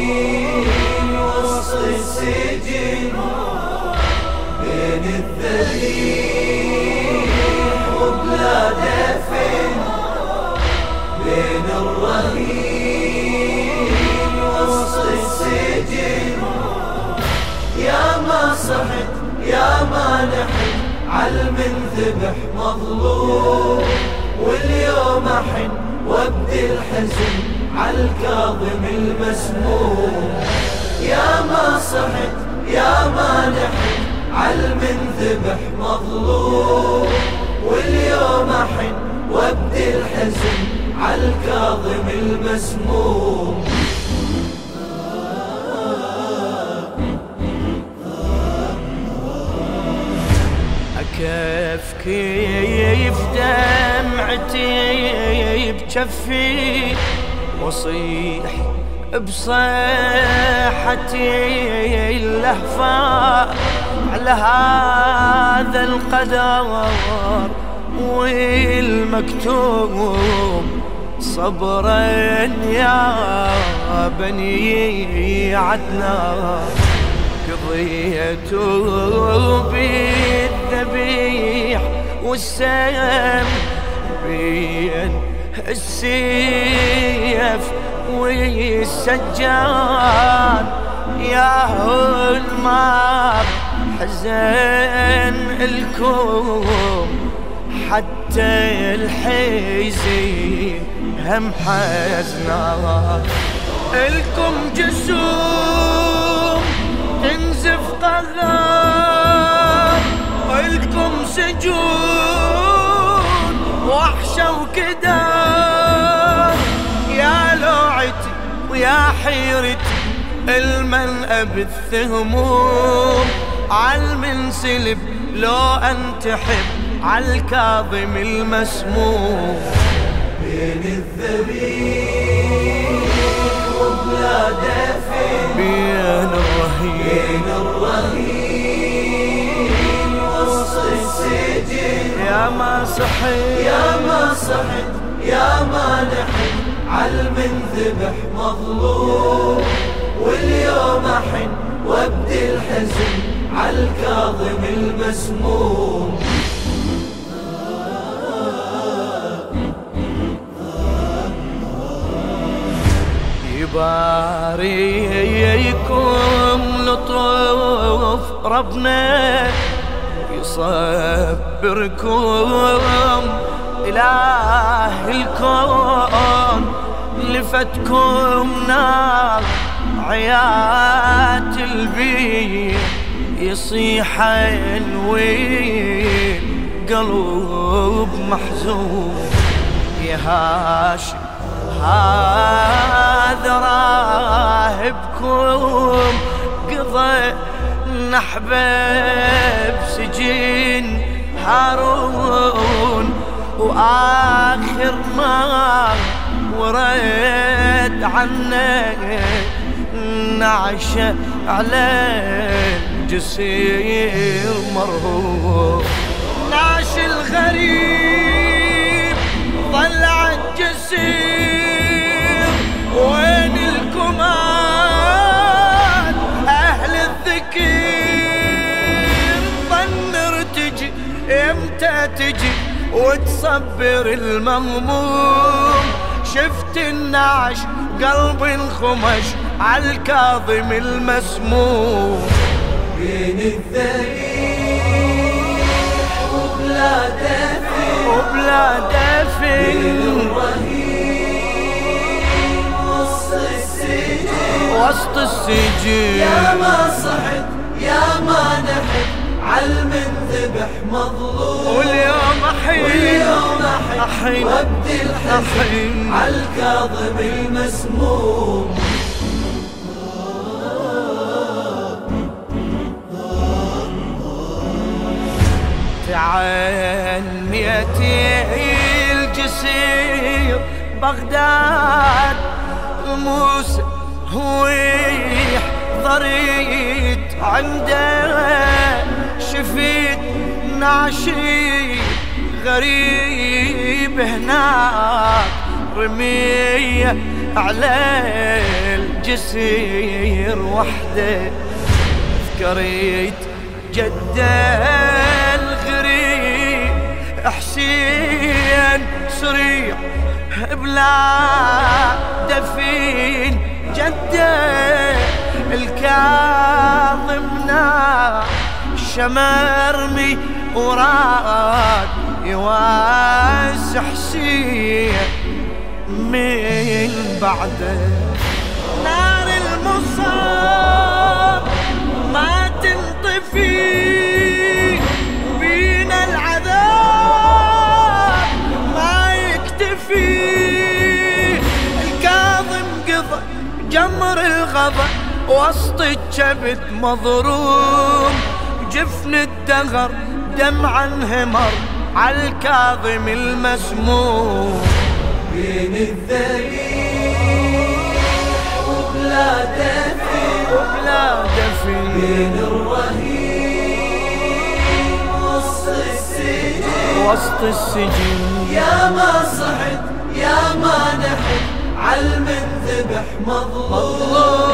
الرهين وسط السجن بين الذبيح وبلا دفن بين الرهين وسط السجن يا ما صحت يا ما نحن عالمن ذبح مظلوم واليوم احن وابدي الحزن عالكاظم المسموم يا ما صحت يا ما نحن عالمن ذبح مظلوم. واليوم احن وابدي الحزن عالكاظم المسموم كيف كيف دمعتي بجفي وصيح بصيحتي اللهفة على هذا القدر والمكتوب صبرا يا بني عدنان قضيت بالذبيح والسيم بين السيف والسجان يا المار حزن الكوم حتى الحزين هم حزنا. الكم جسوم تنزف قهار والكم سجون وكدار يا لوعتي ويا حيرتي المن أبث هموم عالمنسلب لو أنتحب عالكاظم المسموم. بين الذبيح وبلا دفن بين الرهين بين الرهين وسط يا ما صحيت يا ما صحت يا ما نحن عالمن ذبح مظلوم. واليوم أحن وابدي الحزن عالكاظم المسموم. يباريكم لطف ربنا. يصبركم. إله الكون لفتكم نار عيات البيت يصيح وين قلب محزون. يا هاشم هذا راهبكم قضى نحبه بسجن هارون وآخر ما ورد عنه نعش على الجسير مرهون. نعش الغريب ضلع الجسير. وتصبر المهموم شفت النعش قلبي انخمش عالكاظم المسموم. بين الذبيح وبلا دفن. وبلا بين دفن الرهين وسط السجن. وسط يا ما صحت يا ما نحن وابدي الحزن أحن عالكاظم المسموم تعنيت الجسير بغداد موسى هويح ضريت عنده شفيت ناشي غريب هناك رمية على الجسير وحده. ذكريت جده الغريب حسين سريع بلا دفين. جده الكاظمنا شمرمي وراد يواس حسين من بعده نار المصاب ما تنطفي بينا العذاب ما يكتفي. الكاظم قضى جمر الغضب وسط الكبد مضروم جفن الدهر دمعا همر عالكاظم المسموم. بين الذبيح وبلا دفن. وبلا دفن. بين الرهيب وسط السجن. وسط السجن. يا ما صحت يا ما نحت. عالمن ذبح مظلوم.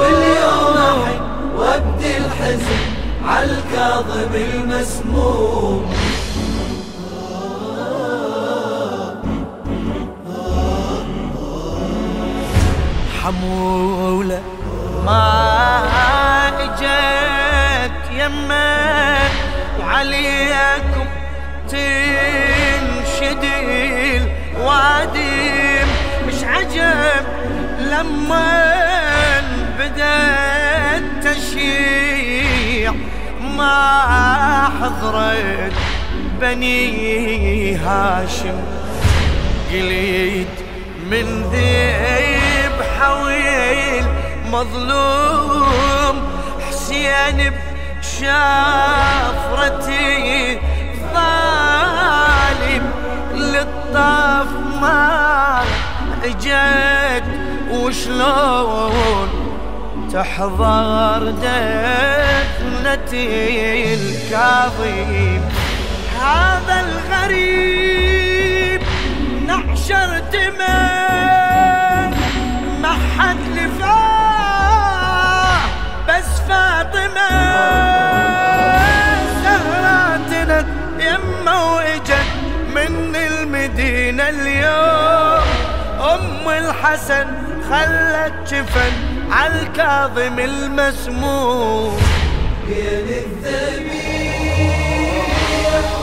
واليوم احن وابدي الحزن عالكاظم المسموم. حمولة. ما إجت يمة وعليكم تنشدي الوادم مش عجب لما بدا التشييع ما حضرت بني هاشم. قليد من ذيب حويل مظلوم حسين بشافرتي ظالم للطاف ما اجت وشلون تحضر دفنتي الكاظم. هذا الغريب نعشر دماء الحسن خلت جفن عالكاظم المسموم. بين الذبيح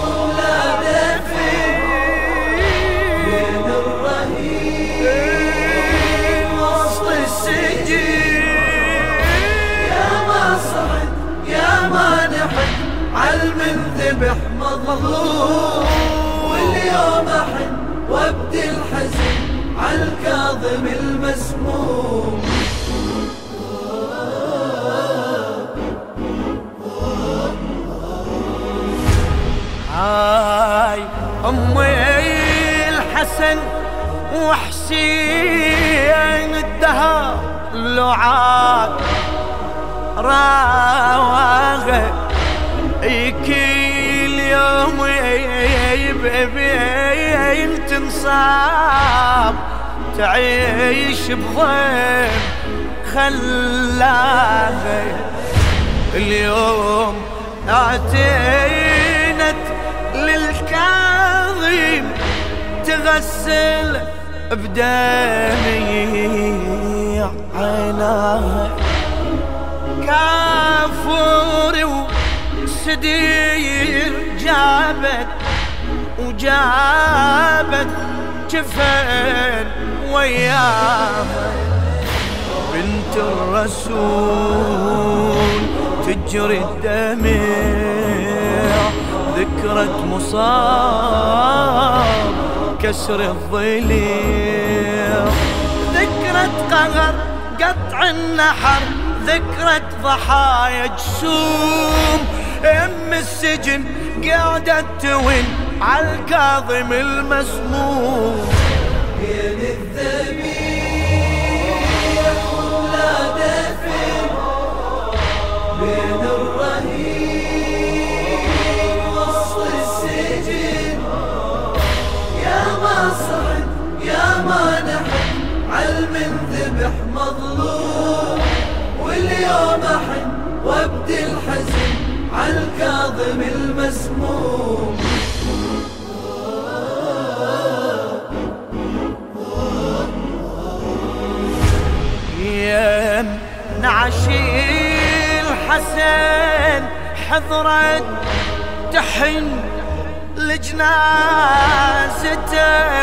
ولا دفن بين الرهيب وسط السجين يا ما صحت يا ما نحت عالمن ذبح مظلوم. أمي الحسن وحسين الدهر لعاد راوغه كل يوم يبين تنصاب تعيش بضيم خلاها اليوم اعتينت للكاظم تغسل بدمي عيناها كافور وسدير جابت وجابت جفن وياها. بنت الرسول تجري الدمع. ذكرت مصاب كسر الضليع ذكرت قهر قطع النحر ذكرت ضحايا جسوم. أم السجن قاعدة توين عالكاظم المسموم. بين المسموم يم نعشي الحسن حضرت تحن لجنازته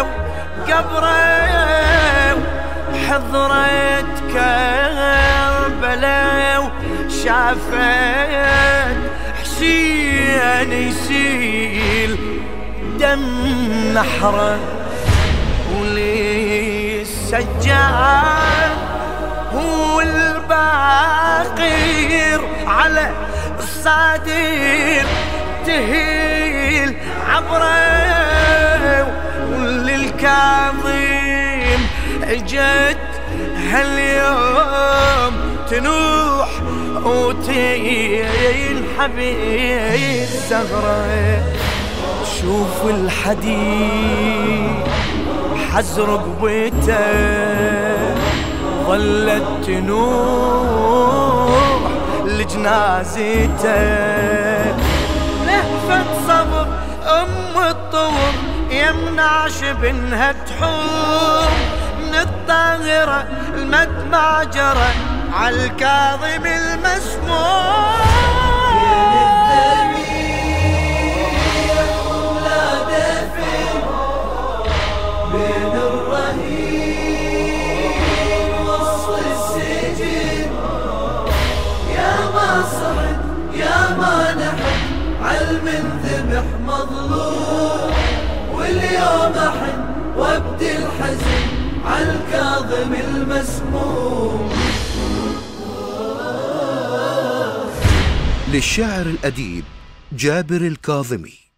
وقبره حضرت كربلاء وشافت حسين يسيل دم نحرة وللسجاد هو الباقير على الصدير تهيل عبره وللكاظم اجت هاليوم تنوح وتين حبيب زغرة. شوف الحديد حزرق بيته ظلت تنوح لجنازته. لهفة صبر أم الطور يمنع شبنها تحور. من الطاهرة المدمع جرى عالكاظم المسموم علم ذبح مظلوم واليوم احن وابدي الحزن عالكاظم المسموم. للشاعر الأديب جابر الكاظمي.